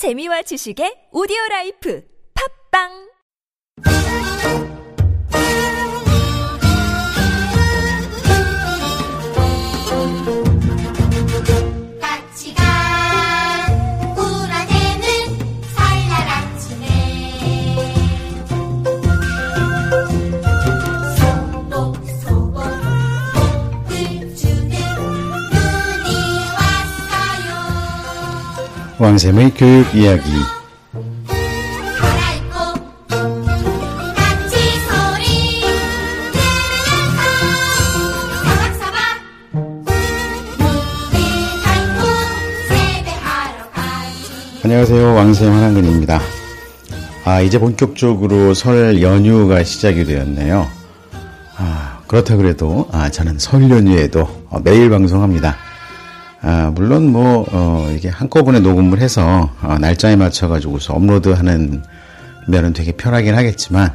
재미와 지식의 오디오 라이프. 팝빵 왕샘의 교육 이야기. 안녕하세요. 왕샘 한한근입니다. 아 이제 본격적으로 설 연휴가 시작이 되었네요. 아 그렇다 그래도 아 저는 설 연휴에도 어, 매일 방송합니다 아 물론 뭐 어, 이게 한꺼번에 녹음을 해서 어, 날짜에 맞춰 가지고서 업로드하는 면은 되게 편하긴 하겠지만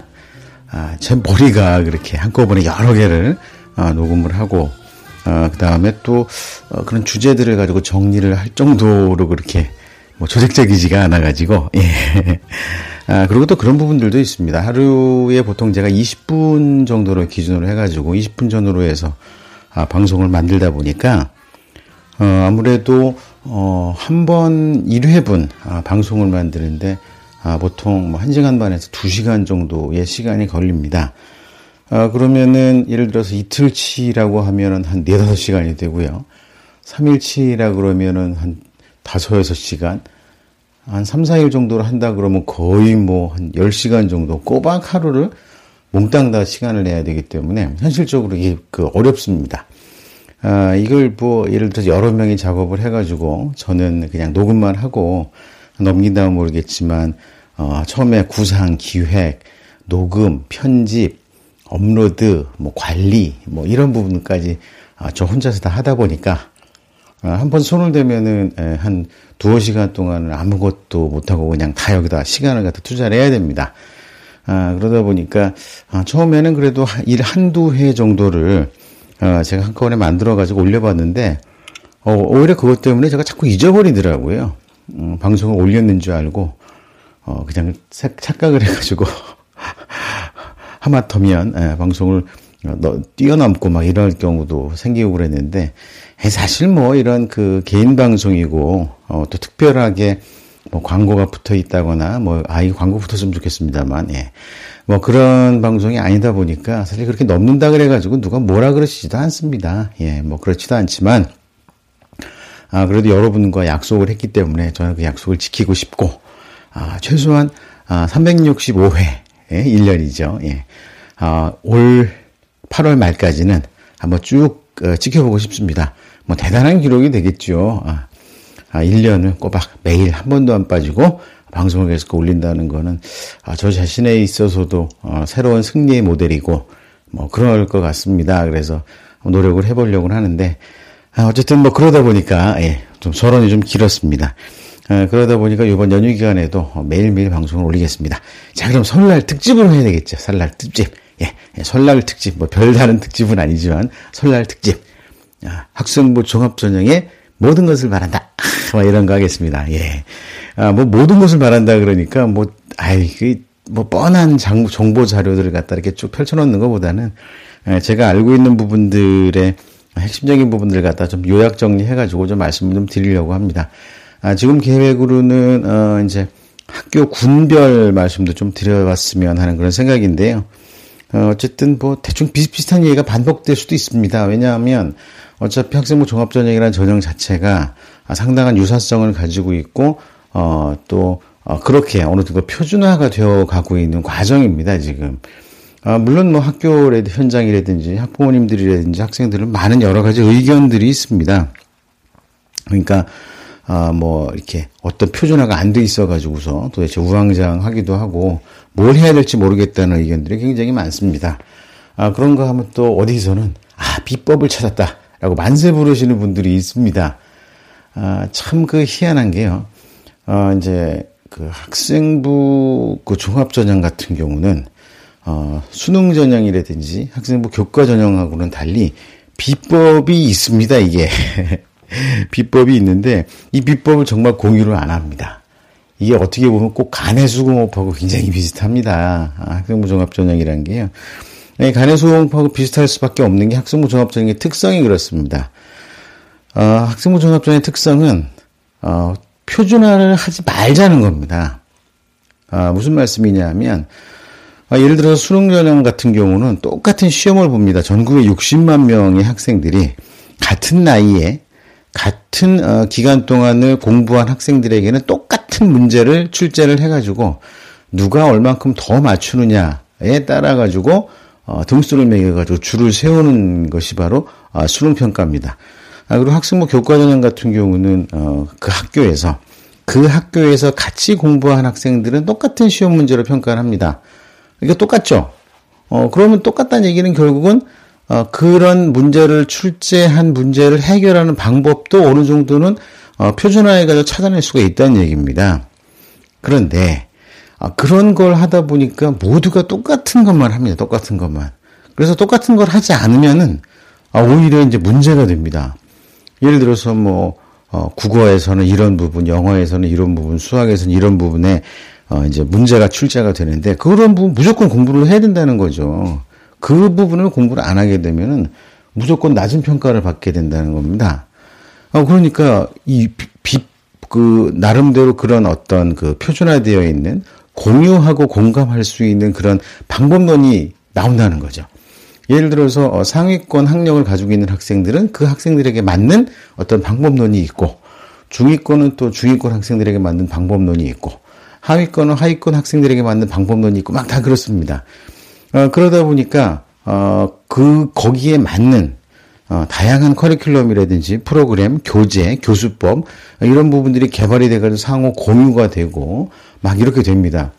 아, 제 머리가 그렇게 한꺼번에 여러 개를 어, 녹음을 하고 어, 그 다음에 또 어, 그런 주제들을 가지고 정리를 할 정도로 그렇게 뭐 조직적이지가 않아가지고 예. 아, 그리고 또 그런 부분들도 있습니다. 하루에 보통 제가 20분 정도로 기준으로 해가지고 20분 전후로 해서 아, 방송을 만들다 보니까 어, 아무래도 어, 한 번 1회분 아, 방송을 만드는데 아, 보통 뭐 1시간 반에서 2시간 정도의 시간이 걸립니다. 아, 그러면은 예를 들어서 이틀치라고 하면은 한 4, 5시간이 되고요. 3일치라 그러면은 한 5, 6시간. 한 3, 4일 정도로 한다 그러면 거의 뭐 한 10시간 정도 꼬박 하루를 몽땅 다 시간을 내야 되기 때문에 현실적으로 이게 그 어렵습니다. 아, 이걸 뭐 예를 들어서 여러 명이 작업을 해가지고 저는 그냥 녹음만 하고 넘긴다면 모르겠지만 어, 처음에 구상, 기획, 녹음, 편집, 업로드, 뭐 관리, 뭐 이런 부분까지 아, 저 혼자서 다 하다 보니까 아, 한번 손을 대면은 에, 한 두어 시간 동안은 아무것도 못하고 그냥 다 여기다 시간을 갖다 투자를 해야 됩니다. 아, 그러다 보니까 아, 처음에는 그래도 한- 일 한두 회 정도를 어, 제가 한꺼번에 만들어가지고 올려봤는데 어, 오히려 그것 때문에 제가 자꾸 잊어버리더라고요. 음, 방송을 올렸는 줄 알고 어, 그냥 사- 착각을 해가지고 하마터면 예, 방송을 어, 너- 뛰어넘고 막 이럴 경우도 생기고 그랬는데 에, 사실 뭐 이런 그 개인 방송이고 어, 또 특별하게 뭐 광고가 붙어 있다거나 뭐 아 이 광고 붙었으면 좋겠습니다만 예. 뭐 그런 방송이 아니다 보니까 사실 그렇게 넘는다 그래가지고 누가 뭐라 그러시지도 않습니다. 예, 뭐 그렇지도 않지만 아, 그래도 여러분과 약속을 했기 때문에 저는 그 약속을 지키고 싶고, 아, 최소한, 아, 365회, 예, 1년이죠. 예. 아, 올 8월 말까지는 한번 쭉 어, 지켜보고 싶습니다. 뭐 대단한 기록이 되겠죠. 아, 아, 1년을 꼬박 매일 한 번도 안 빠지고 방송을 계속 올린다는 거는 아, 저 자신에 있어서도 어, 새로운 승리의 모델이고 뭐 그럴 것 같습니다. 그래서 노력을 해보려고 하는데 아, 어쨌든 뭐 그러다 보니까 예, 좀 서론이 좀 길었습니다. 아, 그러다 보니까 이번 연휴 기간에도 매일매일 방송을 올리겠습니다. 자, 그럼 설날 특집으로 해야 되겠죠. 설날 특집. 예, 예, 설날 특집. 뭐 별다른 특집은 아니지만 설날 특집. 아, 학생부 종합전형의 모든 것을 말한다. 뭐 이런 거 하겠습니다. 예. 아, 뭐 모든 것을 말한다 그러니까 뭐, 아이, 그, 뭐 뻔한 장, 정보 자료들을 갖다 이렇게 쭉 펼쳐 놓는 것보다는 예, 제가 알고 있는 부분들의 핵심적인 부분들을 갖다 좀 요약 정리해 가지고 좀 말씀을 좀 드리려고 합니다. 아, 지금 계획으로는, 어, 이제 학교 군별 말씀도 좀 드려봤으면 하는 그런 생각인데요. 어, 어쨌든 뭐 대충 비슷비슷한 얘기가 반복될 수도 있습니다. 왜냐하면 어차피 학생부 종합전형이라는 전형 자체가 아, 상당한 유사성을 가지고 있고 어, 또 어, 그렇게 어느 정도 표준화가 되어 가고 있는 과정입니다. 지금. 아, 물론 뭐 학교 현장이라든지 학부모님들이라든지 학생들은 많은 여러 가지 의견들이 있습니다. 그러니까 아, 뭐, 이렇게 어떤 표준화가 안 돼 있어가지고서 도대체 우왕좌왕 하기도 하고 뭘 해야 될지 모르겠다는 의견들이 굉장히 많습니다. 아, 그런가 하면 또 어디서는 아, 비법을 찾았다 라고 만세 부르시는 분들이 있습니다. 아, 참 그 희한한 게요. 어, 이제 그 학생부 그 종합전형 같은 경우는 어, 수능 전형이라든지 학생부 교과 전형하고는 달리 비법이 있습니다, 이게. 비법이 있는데 이 비법을 정말 공유를 안 합니다. 이게 어떻게 보면 꼭 간해수공업하고 굉장히 비슷합니다. 아, 학생부 종합 전형이라는 게요. 네, 간해수공업하고 비슷할 수밖에 없는 게 학생부 종합전형의 특성이 그렇습니다. 어, 학생부 종합전형의 특성은 어, 표준화를 하지 말자는 겁니다. 아, 무슨 말씀이냐면 아, 예를 들어서 수능 전형 같은 경우는 똑같은 시험을 봅니다. 전국에 60만 명의 학생들이 같은 나이에 같은 어, 기간 동안을 공부한 학생들에게는 똑같은 문제를 출제를 해가지고 누가 얼만큼 더 맞추느냐에 따라 가지고 어, 등수를 매겨가지고 줄을 세우는 것이 바로 아, 수능 평가입니다. 아, 그리고 학생부 교과전형 같은 경우는 어, 그 학교에서 그 학교에서 같이 공부한 학생들은 똑같은 시험 문제로 평가를 합니다. 이게 똑같죠? 어, 그러면 똑같다는 얘기는 결국은 어, 그런 문제를 출제한 문제를 해결하는 방법도 어느 정도는 어, 표준화해가지고 찾아낼 수가 있다는 얘기입니다. 그런데 아, 그런 걸 하다 보니까 모두가 똑같은 것만 합니다. 똑같은 것만. 그래서 똑같은 걸 하지 않으면은 아, 오히려 이제 문제가 됩니다. 예를 들어서 뭐 어, 국어에서는 이런 부분, 영어에서는 이런 부분, 수학에서는 이런 부분에 어, 이제 문제가 출제가 되는데 그런 부분 무조건 공부를 해야 된다는 거죠. 그 부분을 공부를 안 하게 되면은 무조건 낮은 평가를 받게 된다는 겁니다. 어, 그러니까 이 비, 그 나름대로 그런 어떤 그 표준화되어 있는 공유하고 공감할 수 있는 그런 방법론이 나온다는 거죠. 예를 들어서 어, 상위권 학력을 가지고 있는 학생들은 그 학생들에게 맞는 어떤 방법론이 있고 중위권은 또 중위권 학생들에게 맞는 방법론이 있고 하위권은 하위권 학생들에게 맞는 방법론이 있고 막 다 그렇습니다. 어, 그러다 보니까 어, 그 거기에 맞는 어, 다양한 커리큘럼이라든지 프로그램, 교재, 교수법 이런 부분들이 개발이 돼가지고 상호 공유가 되고 막 이렇게 됩니다.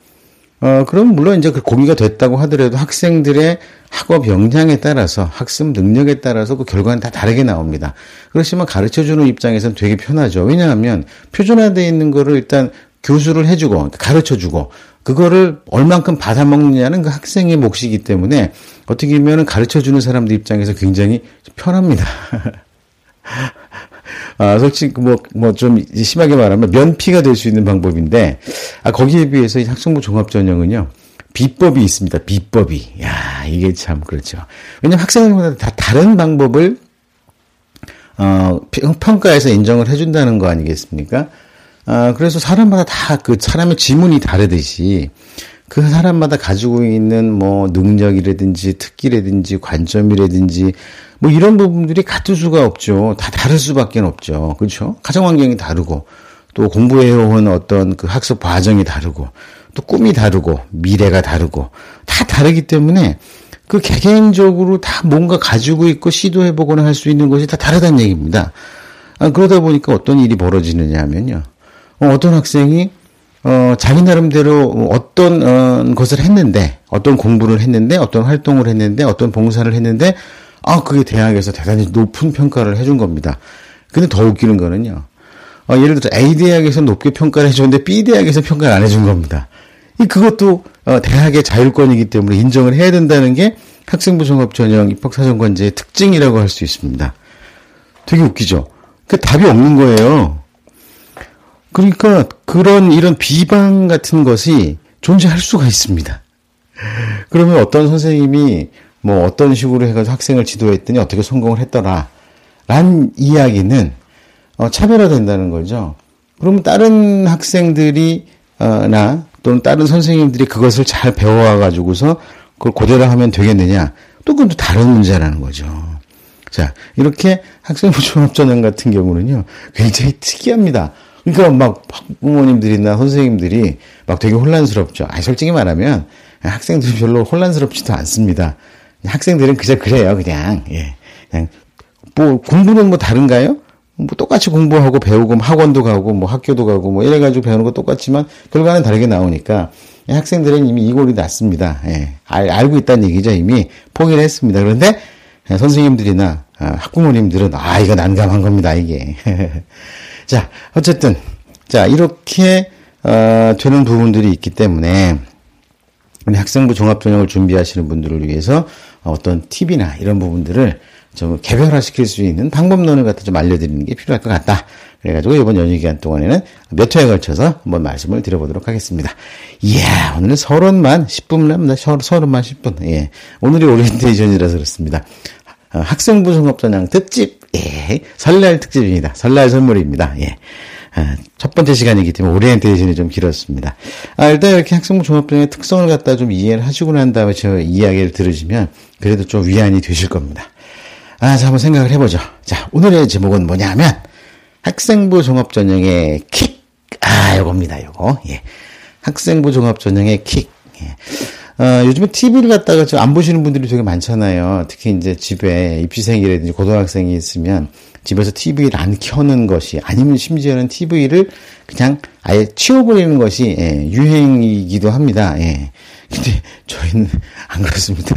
어, 그럼 물론 이제 그 공유가 됐다고 하더라도 학생들의 학업 역량에 따라서 학습 능력에 따라서 그 결과는 다 다르게 나옵니다. 그렇지만 가르쳐 주는 입장에서는 되게 편하죠. 왜냐하면 표준화되어 있는 거를 일단 교수를 해주고 가르쳐 주고 그거를 얼만큼 받아먹느냐는 그 학생의 몫이기 때문에 어떻게 보면 가르쳐 주는 사람들 입장에서 굉장히 편합니다. 아, 솔직히 뭐, 뭐 좀 심하게 말하면 면피가 될 수 있는 방법인데, 아, 거기에 비해서 이 학생부 종합전형은요, 비법이 있습니다. 비법이. 야, 이게 참 그렇죠. 왜냐면 학생들마다 다 다른 방법을, 어, 평가에서 인정을 해준다는 거 아니겠습니까? 아, 그래서 사람마다 다 그 사람의 지문이 다르듯이 그 사람마다 가지고 있는 뭐 능력이라든지 특기라든지 관점이라든지 뭐 이런 부분들이 같을 수가 없죠. 다 다를 수밖에 없죠. 그렇죠? 가정 환경이 다르고 또 공부해온 어떤 그 학습 과정이 다르고 또 꿈이 다르고 미래가 다르고 다 다르기 때문에 그 개개인적으로 다 뭔가 가지고 있고 시도해보거나 할 수 있는 것이 다 다르다는 얘기입니다. 아, 그러다 보니까 어떤 일이 벌어지느냐 하면요. 어, 어떤 학생이 어, 자기 나름대로 어떤 어, 것을 했는데, 어떤 공부를 했는데, 어떤 활동을 했는데, 어떤 봉사를 했는데, 아, 그게 대학에서 대단히 높은 평가를 해준 겁니다. 근데 더 웃기는 거는요. 어, 예를 들어 A 대학에서 높게 평가를 해줬는데 B 대학에서 평가를 안 해준 겁니다. 이 그것도 어, 대학의 자율권이기 때문에 인정을 해야 된다는 게 학생부 종합 전형 입학사정관제의 특징이라고 할 수 있습니다. 되게 웃기죠. 그 답이 없는 거예요. 그러니까 그런 이런 비방 같은 것이 존재할 수가 있습니다. 그러면 어떤 선생님이 뭐 어떤 식으로 해가지고 학생을 지도했더니 어떻게 성공을 했더라. 란 이야기는 어, 차별화된다는 거죠. 그러면 다른 학생들이 어, 나 또는 다른 선생님들이 그것을 잘 배워와 가지고서 그걸 그대로 하면 되겠느냐? 또 그건 또 다른 문제라는 거죠. 자, 이렇게 학생부 종합전형 같은 경우는요, 굉장히 특이합니다. 그러니까 막 부모님들이나 선생님들이 막 되게 혼란스럽죠. 아, 솔직히 말하면 학생들이 별로 혼란스럽지도 않습니다. 학생들은 그저 그래요, 그냥. 예. 그냥 뭐 공부는 뭐 다른가요? 뭐 똑같이 공부하고 배우고 뭐 학원도 가고 뭐 학교도 가고 뭐 이래 가지고 배우는 거 똑같지만 결과는 다르게 나오니까 학생들은 이미 이골이 났습니다. 예. 알, 알고 있다는 얘기죠. 이미 포기를 했습니다. 그런데 선생님들이나 아, 학부모님들은 아 이거 난감한 겁니다. 이게. 자, 어쨌든, 자, 이렇게, 어, 되는 부분들이 있기 때문에, 우리 학생부 종합전형을 준비하시는 분들을 위해서 어떤 팁이나 이런 부분들을 좀 개별화 시킬 수 있는 방법론을 갖다 좀 알려드리는 게 필요할 것 같다. 그래가지고 이번 연휴 기간 동안에는 몇 회에 걸쳐서 한번 말씀을 드려보도록 하겠습니다. 이야, 오늘은 서론만 10분 남니다. 서론만 10분. 예. 오늘이 오리엔테이션이라서 그렇습니다. 어, 학생부 종합전형 특집, 예. 설날 특집입니다. 설날 선물입니다. 예. 아, 첫 번째 시간이기 때문에 오리엔테이션이 좀 길었습니다. 아, 일단 이렇게 학생부 종합전형의 특성을 갖다 좀 이해를 하시고 난 다음에 저 이야기를 들으시면 그래도 좀 위안이 되실 겁니다. 아, 자, 한번 생각을 해보죠. 자, 오늘의 제목은 뭐냐면, 학생부 종합 전형의 킥. 아, 요겁니다, 요거. 예. 학생부 종합 전형의 킥. 예. 어, 요즘에 TV를 갖다가 좀 안 보시는 분들이 되게 많잖아요. 특히 이제 집에 입시생이라든지 고등학생이 있으면 집에서 TV를 안 켜는 것이 아니면 심지어는 TV를 그냥 아예 치워버리는 것이 예, 유행이기도 합니다. 예. 근데 저희는 안 그렇습니다.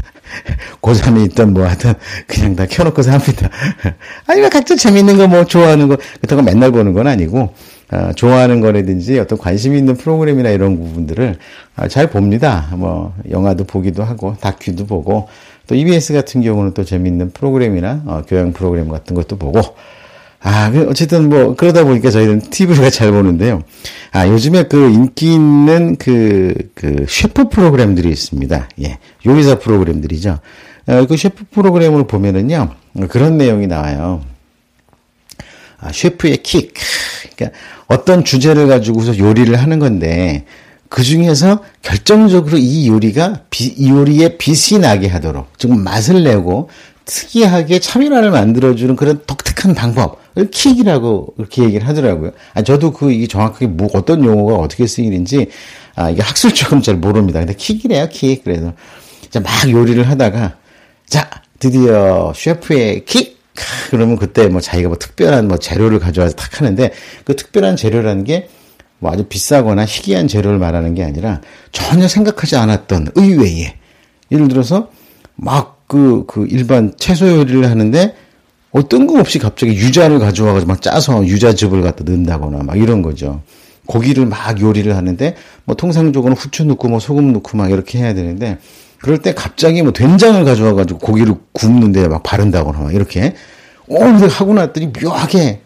고3에 있던 뭐 하든 그냥 다 켜놓고서 합니다. 아니면 각자 재밌는 거 뭐 좋아하는 거 그렇다고 맨날 보는 건 아니고 어, 좋아하는 거라든지 어떤 관심 있는 프로그램이나 이런 부분들을 어, 잘 봅니다. 뭐 영화도 보기도 하고 다큐도 보고 또 EBS 같은 경우는 또 재밌는 프로그램이나 어, 교양 프로그램 같은 것도 보고 아, 그 어쨌든 뭐, 그러다 보니까 저희는 TV가 잘 보는데요. 아, 요즘에 그 인기 있는 그, 그, 셰프 프로그램들이 있습니다. 예. 요리사 프로그램들이죠. 어, 그 셰프 프로그램을 보면은요, 그런 내용이 나와요. 아, 셰프의 킥. 그러니까 어떤 주제를 가지고서 요리를 하는 건데, 그 중에서 결정적으로 이 요리가 비, 이 요리에 빛이 나게 하도록, 즉 맛을 내고 특이하게 차별화를 만들어주는 그런 독특한 방법을 킥이라고 그렇게 얘기를 하더라고요. 아, 저도 그 이게 정확하게 뭐 어떤 용어가 어떻게 쓰이는지 아, 이게 학술적으로 잘 모릅니다. 근데 킥이래요, 킥. 그래서 자, 막 요리를 하다가 자, 드디어 셰프의 킥. 그러면 그때 뭐 자기가 뭐 특별한 뭐 재료를 가져와서 탁 하는데 그 특별한 재료라는 게 뭐 아주 비싸거나 희귀한 재료를 말하는 게 아니라 전혀 생각하지 않았던 의외의 예를 들어서 막 그, 그 일반 채소 요리를 하는데 어, 뜬금없이 갑자기 유자를 가져와가지고 막 짜서 유자즙을 갖다 넣는다거나 막 이런 거죠. 고기를 막 요리를 하는데 뭐 통상적으로는 후추 넣고 뭐 소금 넣고 막 이렇게 해야 되는데 그럴 때 갑자기 뭐 된장을 가져와가지고 고기를 굽는데 막 바른다거나 막 이렇게 어, 근데 하고 났더니 묘하게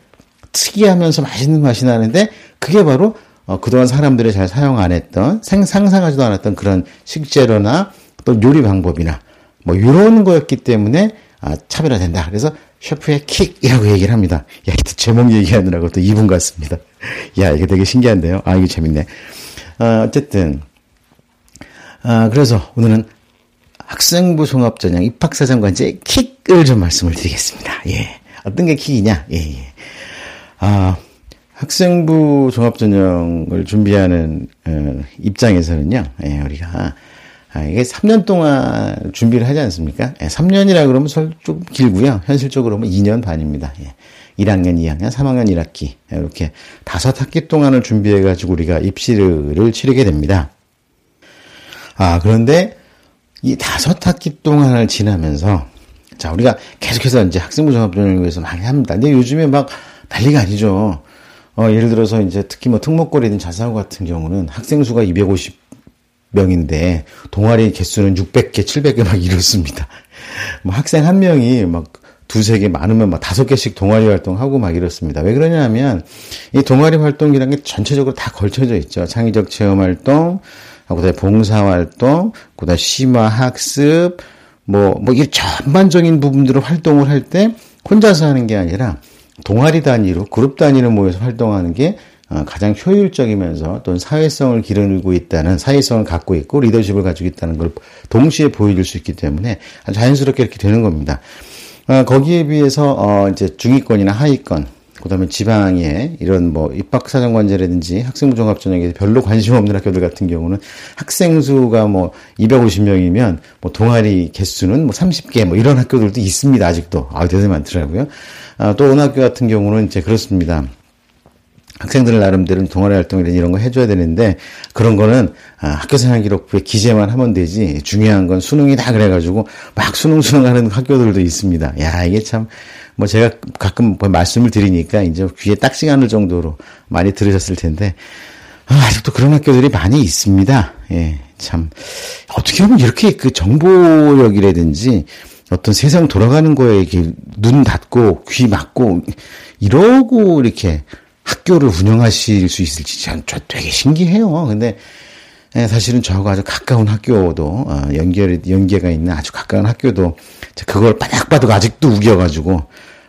특이하면서 맛있는 맛이 나는데 그게 바로 어, 그동안 사람들이 잘 사용 안 했던 생, 상상하지도 않았던 그런 식재료나 또 요리 방법이나 뭐 이런 거였기 때문에 아, 차별화된다. 그래서 셰프의 킥이라고 얘기를 합니다. 야, 이 제목 얘기하느라고 또 2분 같습니다. 야, 이게 되게 신기한데요. 아, 이게 재밌네. 어, 어쨌든 아, 그래서 오늘은 학생부 종합전형 입학사정관제 킥을 좀 말씀을 드리겠습니다. 예. 어떤 게 킥이냐? 예, 예. 아, 학생부 종합전형을 준비하는 어, 입장에서는요, 예, 우리가 아, 이게 3년 동안 준비를 하지 않습니까? 예, 3년이라 그러면 좀 길고요. 현실적으로 보면 2년 반입니다. 예. 1학년, 2학년, 3학년 1학기 이렇게 다섯 학기 동안을 준비해 가지고 우리가 입시를 치르게 됩니다. 아 그런데 이 다섯 학기 동안을 지나면서 자 우리가 계속해서 이제 학생부 종합전형을 위해서 많이 합니다. 근데 요즘에 막 난리가 아니죠. 어, 예를 들어서 이제 특히 뭐 특목고리든 자사고 같은 경우는 학생 수가 250 명인데 동아리 개수는 600개, 700개 막 이렇습니다. 뭐 학생 한 명이 막 두세 개 많으면 막 다섯 개씩 동아리 활동하고 막 이렇습니다. 왜 그러냐면 이 동아리 활동이라는 게 전체적으로 다 걸쳐져 있죠. 창의적 체험 활동, 그다음에 봉사 활동, 그다음에 심화 학습, 뭐, 뭐, 이 전반적인 부분들을 활동을 할 때 혼자서 하는 게 아니라 동아리 단위로, 그룹 단위로 모여서 활동하는 게 어, 가장 효율적이면서 또는 사회성을 기르고 있다는 사회성을 갖고 있고 리더십을 가지고 있다는 걸 동시에 보여줄 수 있기 때문에 자연스럽게 이렇게 되는 겁니다. 어, 거기에 비해서 어, 이제 중위권이나 하위권 그다음에 지방에 이런 뭐 입학 사정관제라든지 학생부 종합 전형에 별로 관심 없는 학교들 같은 경우는 학생 수가 뭐 250명이면 뭐 동아리 개수는 뭐 30개 뭐 이런 학교들도 있습니다 아직도 아 대단히 많더라고요. 아, 또 어느 학교 같은 경우는 이제 그렇습니다. 학생들 나름대로 동아리 활동이나 이런 거 해줘야 되는데 그런 거는 아, 학교 생활 기록부에 기재만 하면 되지 중요한 건 수능이다 그래가지고 막 수능 수능 하는 학교들도 있습니다. 야 이게 참 뭐 제가 가끔 뭐 말씀을 드리니까 이제 귀에 딱지 가는 정도로 많이 들으셨을 텐데 아, 아직도 그런 학교들이 많이 있습니다. 예, 참 어떻게 보면 이렇게 그 정보력이라든지 어떤 세상 돌아가는 거에 이렇게 눈 닫고 귀 막고 이러고 이렇게 학교를 운영하실 수 있을지 전저 되게 신기해요. 근데 예, 사실은 저하고 아주 가까운 학교도 어, 연결 연계가 있는 아주 가까운 학교도 그걸 바닥바닥 아직도 우겨가지고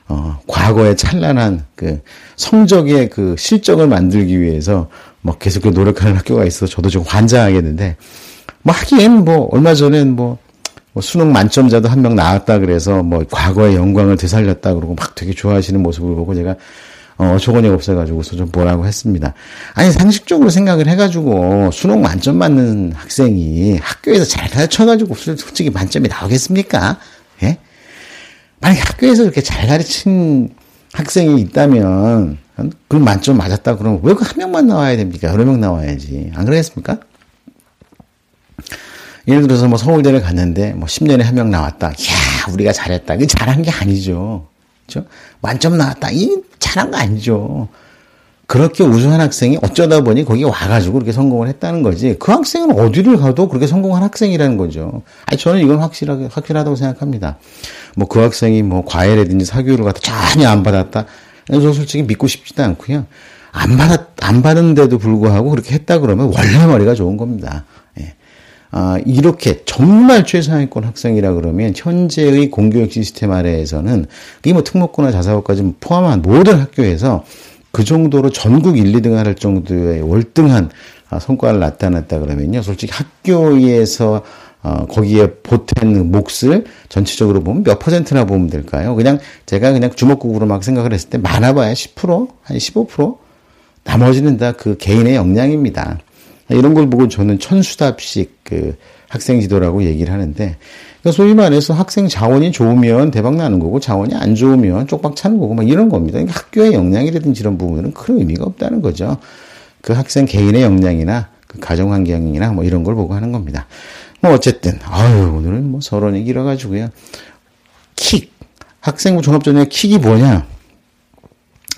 어, 과거의 찬란한 그 성적의 그 실적을 만들기 위해서 뭐 계속 그 노력하는 학교가 있어서 저도 좀 환장하겠는데 뭐 하기엔 뭐 얼마 전엔 뭐, 뭐 수능 만점자도 한 명 나왔다 그래서 뭐 과거의 영광을 되살렸다 그러고 막 되게 좋아하시는 모습을 보고 제가 어, 어처구니 없어가지고서 좀 뭐라고 했습니다. 아니, 상식적으로 생각을 해가지고 수능 만점 맞는 학생이 학교에서 잘 가르쳐가지고 솔직히 만점이 나오겠습니까? 예? 만약에 학교에서 그렇게 잘 가르친 학생이 있다면, 그럼 만점 맞았다 그러면 왜 그 한 명만 나와야 됩니까? 여러 명 나와야지. 안 그러겠습니까? 예를 들어서 뭐 서울대를 갔는데 뭐 10년에 한 명 나왔다. 이야, 우리가 잘했다. 이게 잘한 게 아니죠. 그죠? 만점 나왔다. 이 잘한 거 아니죠. 그렇게 우수한 학생이 어쩌다 보니 거기 와가지고 그렇게 성공을 했다는 거지. 그 학생은 어디를 가도 그렇게 성공한 학생이라는 거죠. 아니, 저는 이건 확실하게, 확실하다고 생각합니다. 뭐 그 학생이 뭐 과외라든지 사교육을 갖다 전혀 안 받았다. 저 솔직히 믿고 싶지도 않고요. 안 받았, 안 받은데도 불구하고 그렇게 했다 그러면 원래 머리가 좋은 겁니다. 예. 아, 이렇게 정말 최상위권 학생이라 그러면 현재의 공교육 시스템 아래에서는 이게 뭐 특목고나 자사고까지 포함한 모든 학교에서 그 정도로 전국 1, 2등 할 정도의 월등한 아, 성과를 나타냈다 그러면요. 솔직히 학교에서 어, 거기에 보탠 몫을 전체적으로 보면 몇 퍼센트나 보면 될까요? 그냥 제가 그냥 주먹국으로 막 생각을 했을 때 많아봐야 10%? 한 15%? 나머지는 다 그 개인의 역량입니다. 이런 걸 보고 저는 천수답식 그 학생 지도라고 얘기를 하는데, 그러니까 소위 말해서 학생 자원이 좋으면 대박 나는 거고 자원이 안 좋으면 쪽박 차는 거고 막 이런 겁니다. 그러니까 학교의 역량이라든지 이런 부분들은 큰 의미가 없다는 거죠. 그 학생 개인의 역량이나 그 가정 환경이나 뭐 이런 걸 보고 하는 겁니다. 뭐 어쨌든 아유 오늘은 뭐 서론이 길어가지고요. 킥 학생부 종합 전형 킥이 뭐냐?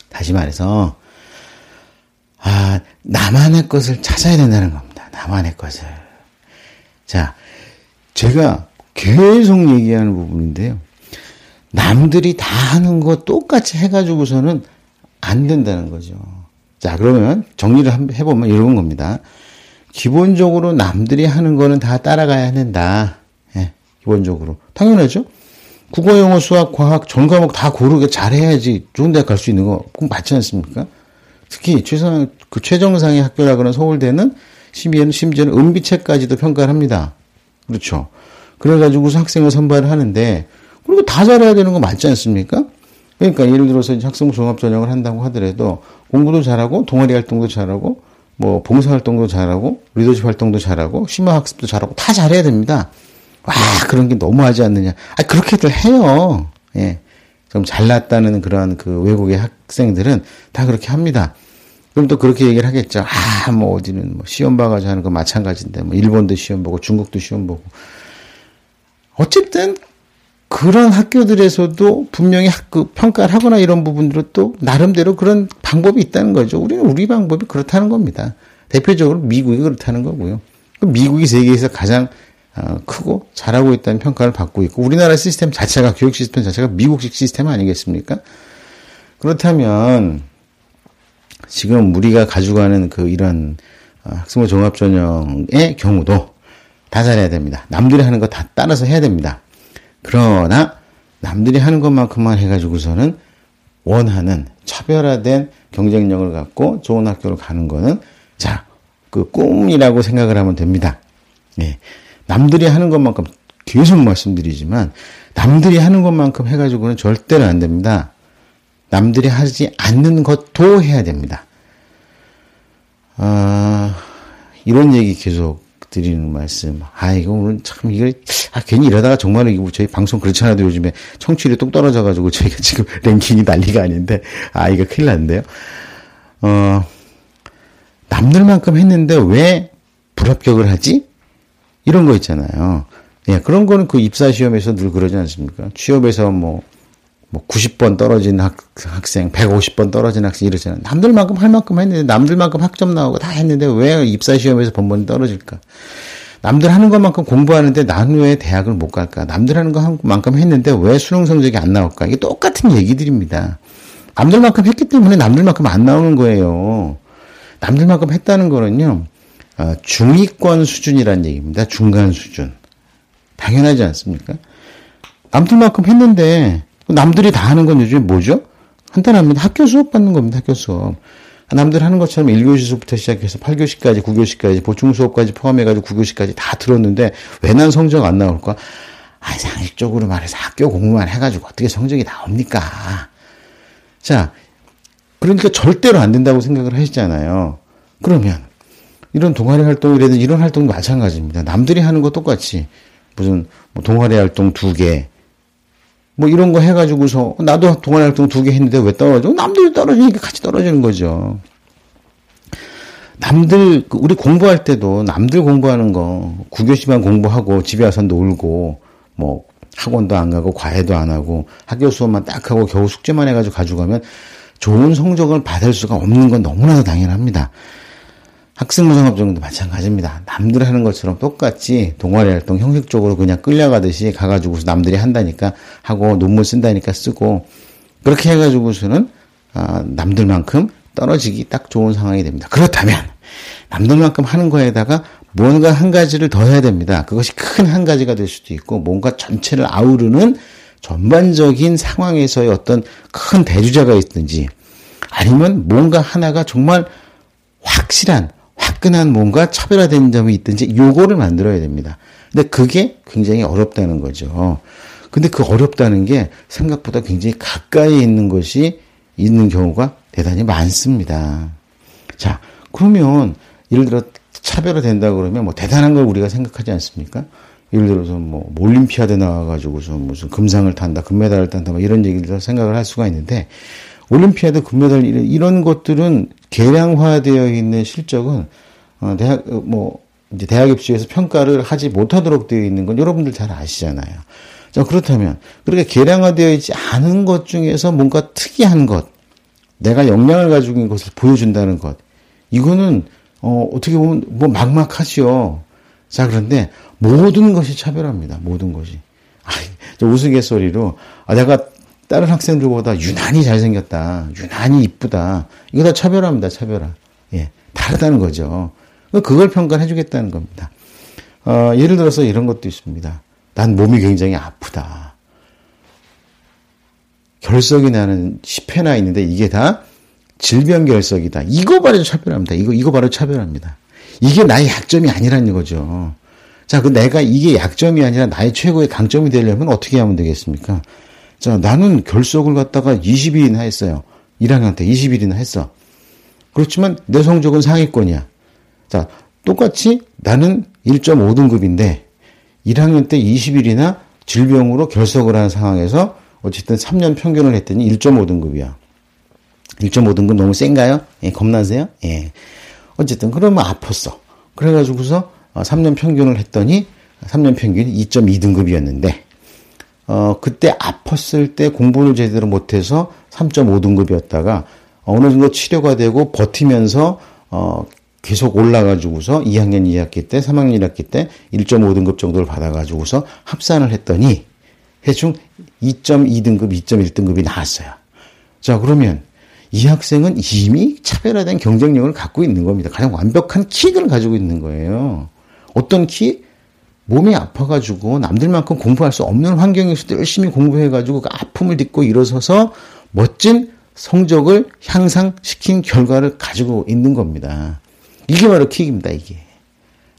다시 말해서 아, 나만의 것을 찾아야 된다는 겁니다. 나만의 것을. 자, 제가 계속 얘기하는 부분인데요. 남들이 다 하는 거 똑같이 해가지고서는 안 된다는 거죠. 자, 그러면 정리를 해보면 이런 겁니다. 기본적으로 남들이 하는 거는 다 따라가야 된다. 예, 기본적으로. 당연하죠? 국어, 영어, 수학, 과학, 전 과목 다 고르게 잘해야지 좋은 대학 갈 수 있는 거, 꼭 맞지 않습니까? 특히 최상, 그 최정상의 학교라 그런 서울대는 심지어는, 심지어는 은비체까지도 평가를 합니다. 그렇죠. 그래가지고서 학생을 선발을 하는데, 그리고 다 잘해야 되는 거 맞지 않습니까? 그러니까 예를 들어서 이제 학생 종합 전형을 한다고 하더라도 공부도 잘하고 동아리 활동도 잘하고 뭐 봉사 활동도 잘하고 리더십 활동도 잘하고 심화 학습도 잘하고 다 잘해야 됩니다. 와 그런 게 너무하지 않느냐? 아 그렇게들 해요. 예. 좀 잘났다는 그런 그 외국의 학생들은 다 그렇게 합니다. 그럼 또 그렇게 얘기를 하겠죠. 아, 뭐 어디는 뭐 시험 봐가지고 하는 거 마찬가지인데, 뭐 일본도 시험 보고 중국도 시험 보고. 어쨌든 그런 학교들에서도 분명히 학, 그 평가를 하거나 이런 부분들은 또 나름대로 그런 방법이 있다는 거죠. 우리는 우리 방법이 그렇다는 겁니다. 대표적으로 미국이 그렇다는 거고요. 그 미국이 세계에서 가장 어, 크고 잘하고 있다는 평가를 받고 있고 우리나라 시스템 자체가 교육 시스템 자체가 미국식 시스템 아니겠습니까? 그렇다면 지금 우리가 가져가는 그 이런 어, 학생부 종합 전형의 경우도 다 잘해야 됩니다. 남들이 하는 거 다 따라서 해야 됩니다. 그러나 남들이 하는 것만큼만 해가지고서는 원하는 차별화된 경쟁력을 갖고 좋은 학교를 가는 거는 자, 그 꿈이라고 생각을 하면 됩니다. 예. 남들이 하는 것만큼 계속 말씀드리지만 남들이 하는 것만큼 해가지고는 절대로 안 됩니다. 남들이 하지 않는 것도 해야 됩니다. 아, 이런 얘기 계속 드리는 말씀. 아, 이거 오늘 참, 이거, 아, 괜히 이러다가 정말로 이거 저희 방송 그렇지 않아도 요즘에 청취율이 뚝 떨어져가지고 저희가 지금 랭킹이 난리가 아닌데, 아, 이거 큰일 났는데요. 어, 남들만큼 했는데 왜 불합격을 하지? 이런 거 있잖아요. 예, 그런 거는 그 입사 시험에서 늘 그러지 않습니까? 취업에서 뭐, 뭐 90번 떨어진 학, 학생, 150번 떨어진 학생 이러잖아요. 남들만큼 할 만큼 했는데 남들만큼 학점 나오고 다 했는데 왜 입사 시험에서 번번이 떨어질까? 남들 하는 것만큼 공부하는데 나는 왜 대학을 못 갈까? 남들 하는 것만큼 했는데 왜 수능 성적이 안 나올까? 이게 똑같은 얘기들입니다. 남들만큼 했기 때문에 남들만큼 안 나오는 거예요. 남들만큼 했다는 거는요, 어, 중위권 수준이라는 얘기입니다. 중간 수준. 당연하지 않습니까? 남들만큼 했는데 남들이 다 하는 건 요즘에 뭐죠? 간단합니다. 학교 수업 받는 겁니다. 학교 수업. 남들 하는 것처럼 1교시 수부터 시작해서 8교시까지, 9교시까지, 보충 수업까지 포함해가지고 9교시까지 다 들었는데 왜 난 성적 안 나올까? 아, 상식적으로 말해서 학교 공부만 해가지고 어떻게 성적이 나옵니까? 자, 그러니까 절대로 안 된다고 생각을 하시잖아요. 그러면 이런 동아리 활동이라든지 이런 활동도 마찬가지입니다. 남들이 하는 거 똑같이 무슨 뭐 동아리 활동 두 개, 뭐 이런 거 해가지고서 나도 동아리 활동 두 개 했는데 왜 떨어져? 남들이 떨어지니까 같이 떨어지는 거죠. 남들 그 우리 공부할 때도 남들 공부하는 거 9교시만 공부하고 집에 와서 놀고 뭐 학원도 안 가고 과외도 안 하고 학교 수업만 딱 하고 겨우 숙제만 해가지고 가져가면 좋은 성적을 받을 수가 없는 건 너무나도 당연합니다. 학생부상업정도 마찬가지입니다. 남들 하는 것처럼 똑같이 동아리 활동 형식적으로 그냥 끌려가듯이 가가지고서 남들이 한다니까 하고 논문 쓴다니까 쓰고 그렇게 해가지고서는 아, 남들만큼 떨어지기 딱 좋은 상황이 됩니다. 그렇다면 남들만큼 하는 거에다가 뭔가 한 가지를 더 해야 됩니다. 그것이 큰 한 가지가 될 수도 있고 뭔가 전체를 아우르는 전반적인 상황에서의 어떤 큰 대주자가 있든지 아니면 뭔가 하나가 정말 확실한 화끈한 뭔가 차별화된 점이 있든지 요거를 만들어야 됩니다. 근데 그게 굉장히 어렵다는 거죠. 근데 그 어렵다는 게 생각보다 굉장히 가까이 있는 것이 있는 경우가 대단히 많습니다. 자, 그러면 예를 들어 차별화된다 그러면 뭐 대단한 걸 우리가 생각하지 않습니까? 예를 들어서 뭐 올림피아드 나와가지고서 무슨 금상을 탄다, 금메달을 탄다, 뭐 이런 얘기를 생각을 할 수가 있는데 올림피아드 금메달 이런, 이런 것들은 계량화되어 있는 실적은 어, 대학 어, 뭐 이제 대학 입시에서 평가를 하지 못하도록 되어 있는 건 여러분들 잘 아시잖아요. 자 그렇다면 그렇게 계량화되어 있지 않은 것 중에서 뭔가 특이한 것, 내가 역량을 가지고 있는 것을 보여준다는 것, 이거는 어, 어떻게 보면 뭐 막막하지요. 자 그런데 모든 것이 차별합니다. 모든 것이. 아, 저 우스갯소리로 아 내가 다른 학생들보다 유난히 잘생겼다. 유난히 이쁘다. 이거 다 차별합니다. 차별화. 예. 다르다는 거죠. 그걸 평가를 해주겠다는 겁니다. 어, 예를 들어서 이런 것도 있습니다. 난 몸이 굉장히 아프다. 결석이 나는 10회나 있는데 이게 다 질병 결석이다. 이거 바로 차별합니다. 이거, 이거 바로 차별합니다. 이게 나의 약점이 아니라는 거죠. 자, 그 내가 이게 약점이 아니라 나의 최고의 강점이 되려면 어떻게 하면 되겠습니까? 자, 나는 결석을 갖다가 20일이나 했어요. 1학년 때 20일이나 했어. 그렇지만 내 성적은 상위권이야. 자, 똑같이 나는 1.5등급인데 1학년 때 20일이나 질병으로 결석을 한 상황에서 어쨌든 3년 평균을 했더니 1.5등급이야. 1.5등급 너무 센가요? 예, 겁나세요? 예. 어쨌든 그러면 아팠어. 그래가지고서 3년 평균을 했더니 3년 평균이 2.2등급이었는데 어 그때 아팠을 때 공부를 제대로 못해서 3.5등급이었다가 어느 정도 치료가 되고 버티면서 어 계속 올라가지고서 2학년 2학기 때, 3학년 1학기 때 1.5등급 정도를 받아가지고서 합산을 했더니 대충 2.2등급, 2.1등급이 나왔어요. 자, 그러면 이 학생은 이미 차별화된 경쟁력을 갖고 있는 겁니다. 가장 완벽한 킥을 가지고 있는 거예요. 어떤 킥? 몸이 아파가지고 남들만큼 공부할 수 없는 환경에서도 열심히 공부해가지고 그 아픔을 딛고 일어서서 멋진 성적을 향상시킨 결과를 가지고 있는 겁니다. 이게 바로 킥입니다, 이게.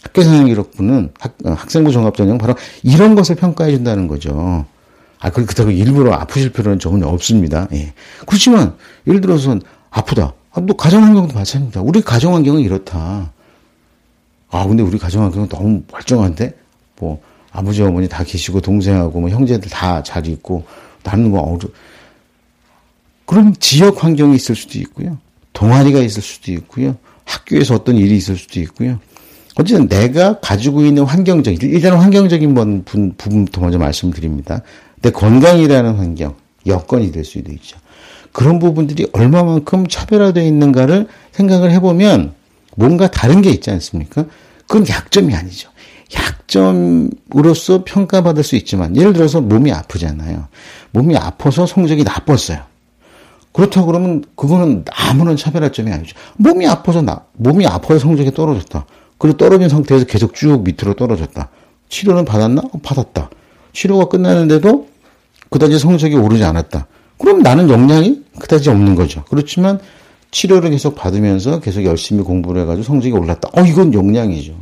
학교 생활 기록부는 학, 어, 학생부 종합전형 바로 이런 것을 평가해 준다는 거죠. 아, 그, 그렇다고 일부러 아프실 필요는 전혀 없습니다. 예. 그렇지만, 예를 들어서 아프다. 아, 또 가정환경도 마찬가지입니다. 우리 가정환경은 이렇다. 아, 근데 우리 가정환경은 너무 멀쩡한데? 뭐, 아버지, 어머니 다 계시고, 동생하고, 뭐, 형제들 다 잘 있고, 나는 뭐, 어려, 그럼 지역 환경이 있을 수도 있고요. 동아리가 있을 수도 있고요. 학교에서 어떤 일이 있을 수도 있고요. 어쨌든 내가 가지고 있는 환경적, 일단 환경적인 부분부터 먼저 말씀드립니다. 내 건강이라는 환경, 여건이 될 수도 있죠. 그런 부분들이 얼마만큼 차별화되어 있는가를 생각을 해보면 뭔가 다른 게 있지 않습니까? 그건 약점이 아니죠. 약점으로서 평가받을 수 있지만 예를 들어서 몸이 아프잖아요. 몸이 아파서 성적이 나빴어요. 그렇다고 그러면 그거는 아무런 차별할 점이 아니죠. 몸이 아파서 나 몸이 아파서 성적이 떨어졌다. 그리고 떨어진 상태에서 계속 쭉 밑으로 떨어졌다. 치료는 받았나? 어, 받았다. 치료가 끝나는데도 그다지 성적이 오르지 않았다. 그럼 나는 역량이 그다지 없는 거죠. 그렇지만 치료를 계속 받으면서 계속 열심히 공부를 해가지고 성적이 올랐다. 어, 이건 역량이죠.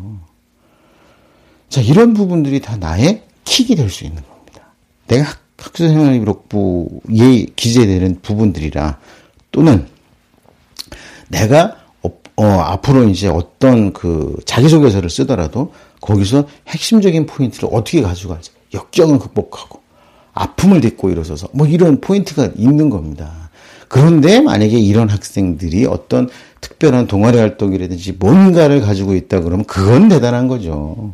자, 이런 부분들이 다 나의 킥이 될 수 있는 겁니다. 내가 학, 학생생활기록부에 기재되는 부분들이라 또는 내가 어, 어, 앞으로 이제 어떤 그 자기소개서를 쓰더라도 거기서 핵심적인 포인트를 어떻게 가져갈지 역경을 극복하고 아픔을 딛고 일어서서 뭐 이런 포인트가 있는 겁니다. 그런데 만약에 이런 학생들이 어떤 특별한 동아리 활동이라든지 뭔가를 가지고 있다 그러면 그건 대단한 거죠.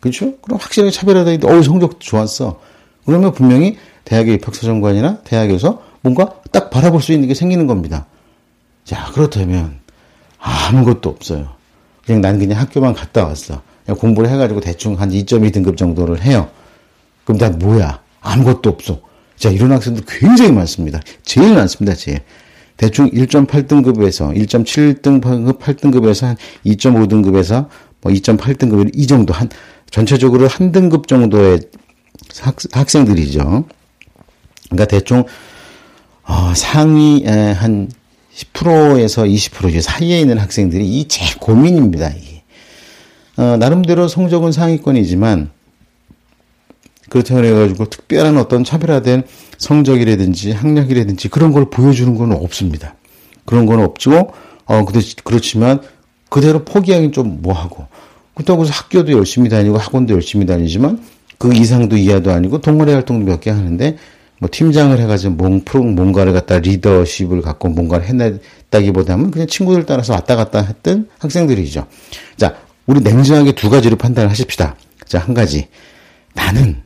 그렇죠? 그럼 확실하게 차별화돼 어 성적 좋았어. 그러면 분명히 대학의 입학사정관이나 대학에서 뭔가 딱 바라볼 수 있는 게 생기는 겁니다. 자 그렇다면 아무것도 없어요. 그냥 난 그냥 학교만 갔다 왔어. 그냥 공부를 해가지고 대충 한 2.2 등급 정도를 해요. 그럼 난 뭐야? 아무것도 없어. 자, 이런 학생들 굉장히 많습니다. 제일 많습니다, 제일. 대충 1.8등급에서 1.7등급, 8등급에서 한 2.5등급에서 뭐 2.8등급 이 정도 한 전체적으로 한 등급 정도의 학, 학생들이죠. 그러니까 대충 어, 상위 에, 한 10%에서 20% 사이에 있는 학생들이 이 제일 고민입니다. 이게. 어, 나름대로 성적은 상위권이지만 그렇다고 해가지고 특별한 어떤 차별화된 성적이라든지 학력이라든지 그런 걸 보여주는 건 없습니다. 그런 건 없고, 어, 그렇지 만 그대로 포기하기 좀 뭐하고. 그렇다고 해서 학교도 열심히 다니고 학원도 열심히 다니지만 그 이상도 이하도 아니고 동아리 활동도 몇 개 하는데 뭐 팀장을 해가지고 뭔, 뭔가를 갖다 리더십을 갖고 뭔가를 해냈다기보다는 그냥 친구들 따라서 왔다 갔다 했던 학생들이죠. 자, 우리 냉정하게 두 가지로 판단을 하십시다. 자, 한 가지. 나는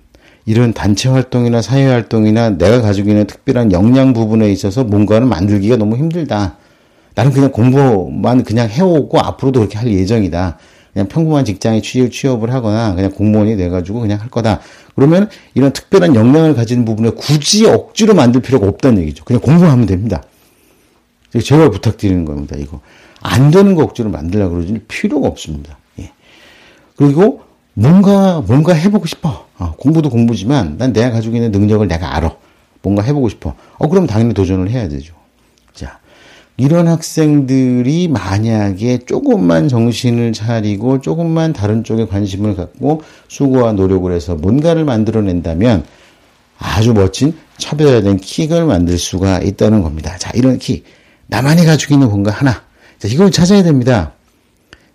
이런 단체 활동이나 사회 활동이나 내가 가지고 있는 특별한 역량 부분에 있어서 뭔가를 만들기가 너무 힘들다. 나는 그냥 공부만 그냥 해오고 앞으로도 그렇게 할 예정이다. 그냥 평범한 직장에 취업, 취업을 하거나 그냥 공무원이 돼가지고 그냥 할 거다. 그러면 이런 특별한 역량을 가진 부분에 굳이 억지로 만들 필요가 없다는 얘기죠. 그냥 공부하면 됩니다. 제가 부탁드리는 겁니다. 이거 안 되는 거 억지로 만들려고 그러지 필요가 없습니다. 예. 그리고 뭔가 뭔가 해보고 싶어. 어, 공부도 공부지만 난 내가 가지고 있는 능력을 내가 알아. 뭔가 해보고 싶어. 어 그럼 당연히 도전을 해야 되죠. 자 이런 학생들이 만약에 조금만 정신을 차리고 조금만 다른 쪽에 관심을 갖고 수고와 노력을 해서 뭔가를 만들어낸다면 아주 멋진 차별화된 킥을 만들 수가 있다는 겁니다. 자 이런 킥 나만이 가지고 있는 뭔가 하나. 자 이걸 찾아야 됩니다.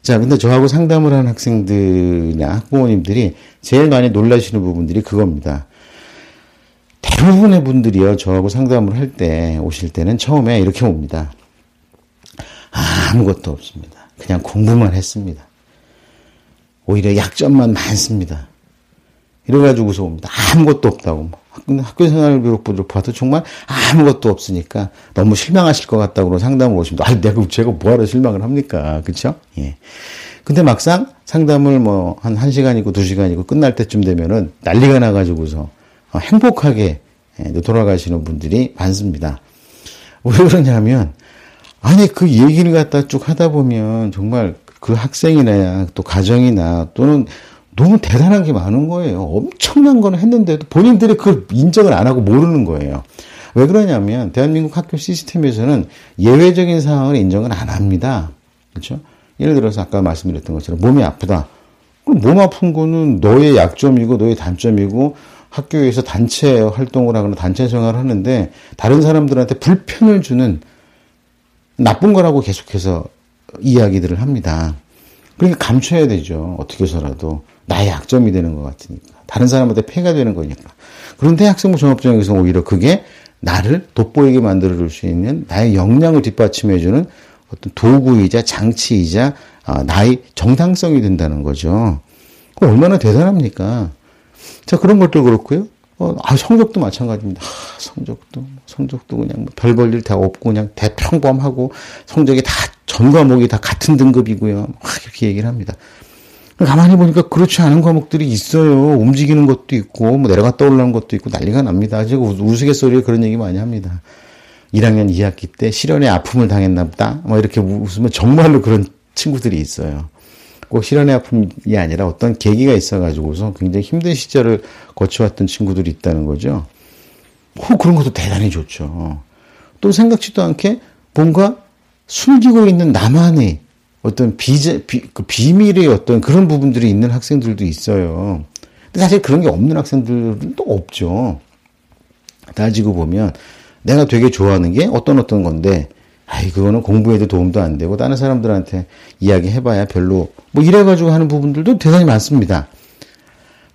자, 근데 저하고 상담을 하는 학생들이나 학부모님들이 제일 많이 놀라시는 부분들이 그겁니다. 대부분의 분들이요, 저하고 상담을 할 때, 오실 때는 처음에 이렇게 옵니다. 아무것도 없습니다. 그냥 공부만 했습니다. 오히려 약점만 많습니다. 이래가지고서 옵니다. 아무것도 없다고. 학교 생활 기록부를 봐도 정말 아무것도 없으니까 너무 실망하실 것 같다고 상담을 오십니다. 아, 내가 제가 뭐하러 실망을 합니까? 그쵸? 예. 근데 막상 상담을 뭐 한 1시간이고 2시간이고 끝날 때쯤 되면은 난리가 나 가지고서 어, 행복하게 예, 돌아가시는 분들이 많습니다. 왜 그러냐면, 아니, 그 얘기를 갖다 쭉 하다 보면 정말 그 학생이나 또 가정이나 또는 너무 대단한 게 많은 거예요. 엄청난 거는 했는데도 본인들이 그걸 인정을 안 하고 모르는 거예요. 왜 그러냐면 대한민국 학교 시스템에서는 예외적인 상황을 인정을 안 합니다. 그렇죠? 예를 들어서 아까 말씀드렸던 것처럼 몸이 아프다. 그럼 몸 아픈 거는 너의 약점이고 너의 단점이고 학교에서 단체 활동을 하거나 단체 생활을 하는데 다른 사람들한테 불편을 주는 나쁜 거라고 계속해서 이야기들을 합니다. 그러니까 감춰야 되죠. 어떻게 해서라도. 나의 약점이 되는 것 같으니까. 다른 사람한테 폐가 되는 거니까. 그런데 학생부 종합전형에서 오히려 그게 나를 돋보이게 만들어 줄 수 있는 나의 역량을 뒷받침해 주는 어떤 도구이자 장치이자 아, 나의 정당성이 된다는 거죠. 그 얼마나 대단합니까? 자, 그런 것도 그렇고요. 어, 아, 성적도 마찬가지입니다. 아, 성적도, 성적도 그냥 별 볼 일 다 없고 그냥 대평범하고 성적이 다 전 과목이 다 같은 등급이고요. 막 이렇게 얘기를 합니다. 가만히 보니까 그렇지 않은 과목들이 있어요. 움직이는 것도 있고, 뭐 내려갔다 올라오는 것도 있고 난리가 납니다. 제가 우- 우스갯소리에 그런 얘기 많이 합니다. 1학년 2학기 때 실연의 아픔을 당했나 보다. 뭐 이렇게 웃으면 정말로 그런 친구들이 있어요. 꼭 실연의 아픔이 아니라 어떤 계기가 있어가지고서 굉장히 힘든 시절을 거쳐왔던 친구들이 있다는 거죠. 호 그런 것도 대단히 좋죠. 또 생각지도 않게 뭔가 숨기고 있는 나만의 어떤 비제, 비, 그 비밀의 어떤 그런 부분들이 있는 학생들도 있어요. 근데 사실 그런 게 없는 학생들은 또 없죠. 따지고 보면 내가 되게 좋아하는 게 어떤 어떤 건데 아이 그거는 공부에도 도움도 안 되고 다른 사람들한테 이야기해봐야 별로 뭐 이래가지고 하는 부분들도 대단히 많습니다.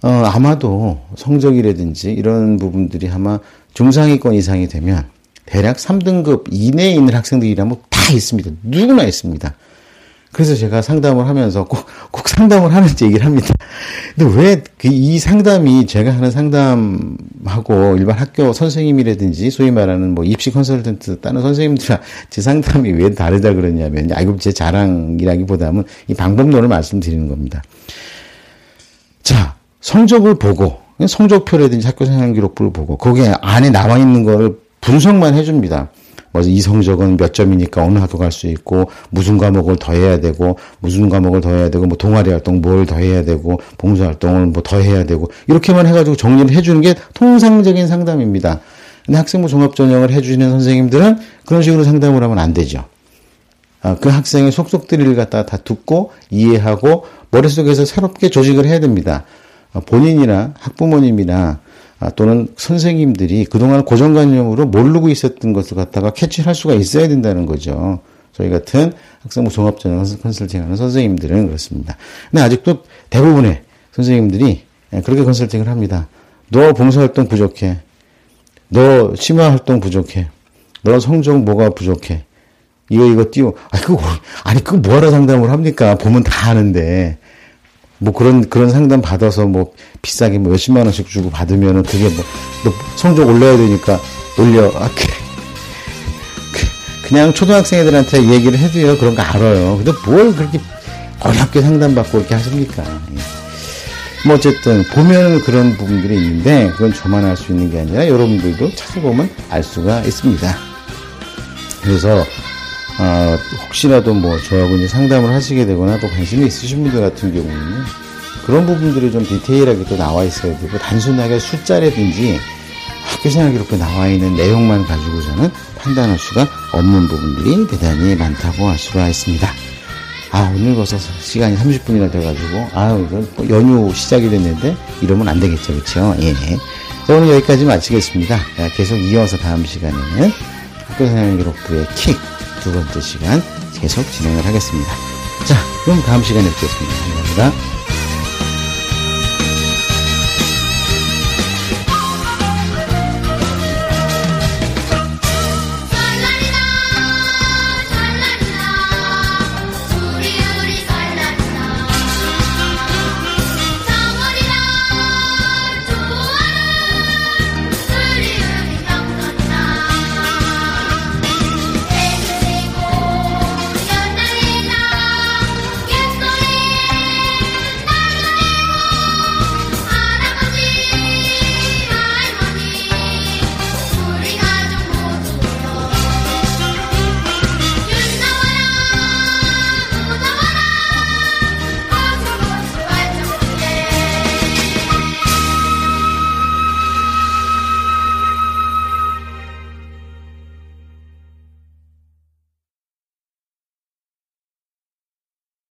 어, 아마도 성적이라든지 이런 부분들이 아마 중상위권 이상이 되면 대략 3등급 이내에 있는 학생들이라면 다 있습니다. 누구나 있습니다. 그래서 제가 상담을 하면서 꼭, 꼭 상담을 하는지 얘기를 합니다. 근데 왜 이 상담이 제가 하는 상담하고 일반 학교 선생님이라든지 소위 말하는 뭐 입시 컨설턴트 다른 선생님들과 제 상담이 왜 다르다 그러냐면, 아, 이거 제 자랑이라기보다는 이 방법론을 말씀드리는 겁니다. 자, 성적을 보고, 성적표라든지 학교 생활 기록부를 보고, 거기에 안에 나와 있는 거를 분석만 해줍니다. 뭐, 이 성적은 몇 점이니까 어느 학교 갈 수 있고, 무슨 과목을 더 해야 되고, 무슨 과목을 더 해야 되고, 뭐, 동아리 활동 뭘 더 해야 되고, 봉사 활동을 뭐 더 해야 되고, 이렇게만 해가지고 정리를 해주는 게 통상적인 상담입니다. 근데 학생부 종합 전형을 해주시는 선생님들은 그런 식으로 상담을 하면 안 되죠. 아, 그 학생의 속속들이를 갖다가 다 듣고 이해하고 머릿속에서 새롭게 조직을 해야 됩니다. 아, 본인이나 학부모님이나 아, 또는 선생님들이 그동안 고정관념으로 모르고 있었던 것을 갖다가 캐치할 수가 있어야 된다는 거죠. 저희 같은 학생부 종합전형 컨설팅하는 선생님들은 그렇습니다. 근데 아직도 대부분의 선생님들이 예, 그렇게 컨설팅을 합니다. 너 봉사활동 부족해. 너 심화활동 부족해. 너 성적 뭐가 부족해. 이거 이거 띄워. 아 그거 아니 그거 뭐하러 상담을 합니까? 보면 다 아는데 뭐 그런 그런 상담 받아서 뭐 비싸게 뭐 몇십만 원씩 주고 받으면은 그게 뭐 너 성적 올려야 되니까 올려. 아, 그, 그, 그냥 초등학생 애들한테 얘기를 해도요 그런 거 알아요. 근데 뭘 그렇게 어렵게 상담받고 이렇게 하십니까? 예. 뭐 어쨌든 보면 그런 부분들이 있는데 그건 저만 알 수 있는 게 아니라 여러분들도 찾아보면 알 수가 있습니다. 그래서 어, 혹시라도 뭐 저하고 이제 상담을 하시게 되거나 또 관심이 있으신 분들 같은 경우는 그런 부분들이 좀 디테일하게 또 나와 있어야 되고 단순하게 숫자라든지 학교 생활 기록부에 나와 있는 내용만 가지고서는 판단할 수가 없는 부분들이 대단히 많다고 할 수가 있습니다. 아, 오늘 벌써 시간이 30분이나 돼가지고, 아유, 뭐 연휴 시작이 됐는데, 이러면 안 되겠죠, 그쵸? 예. 자, 오늘 여기까지 마치겠습니다. 자, 계속 이어서 다음 시간에는 학교 생활 기록부의 킥 두 번째 시간 계속 진행을 하겠습니다. 자, 그럼 다음 시간에 뵙겠습니다. 감사합니다.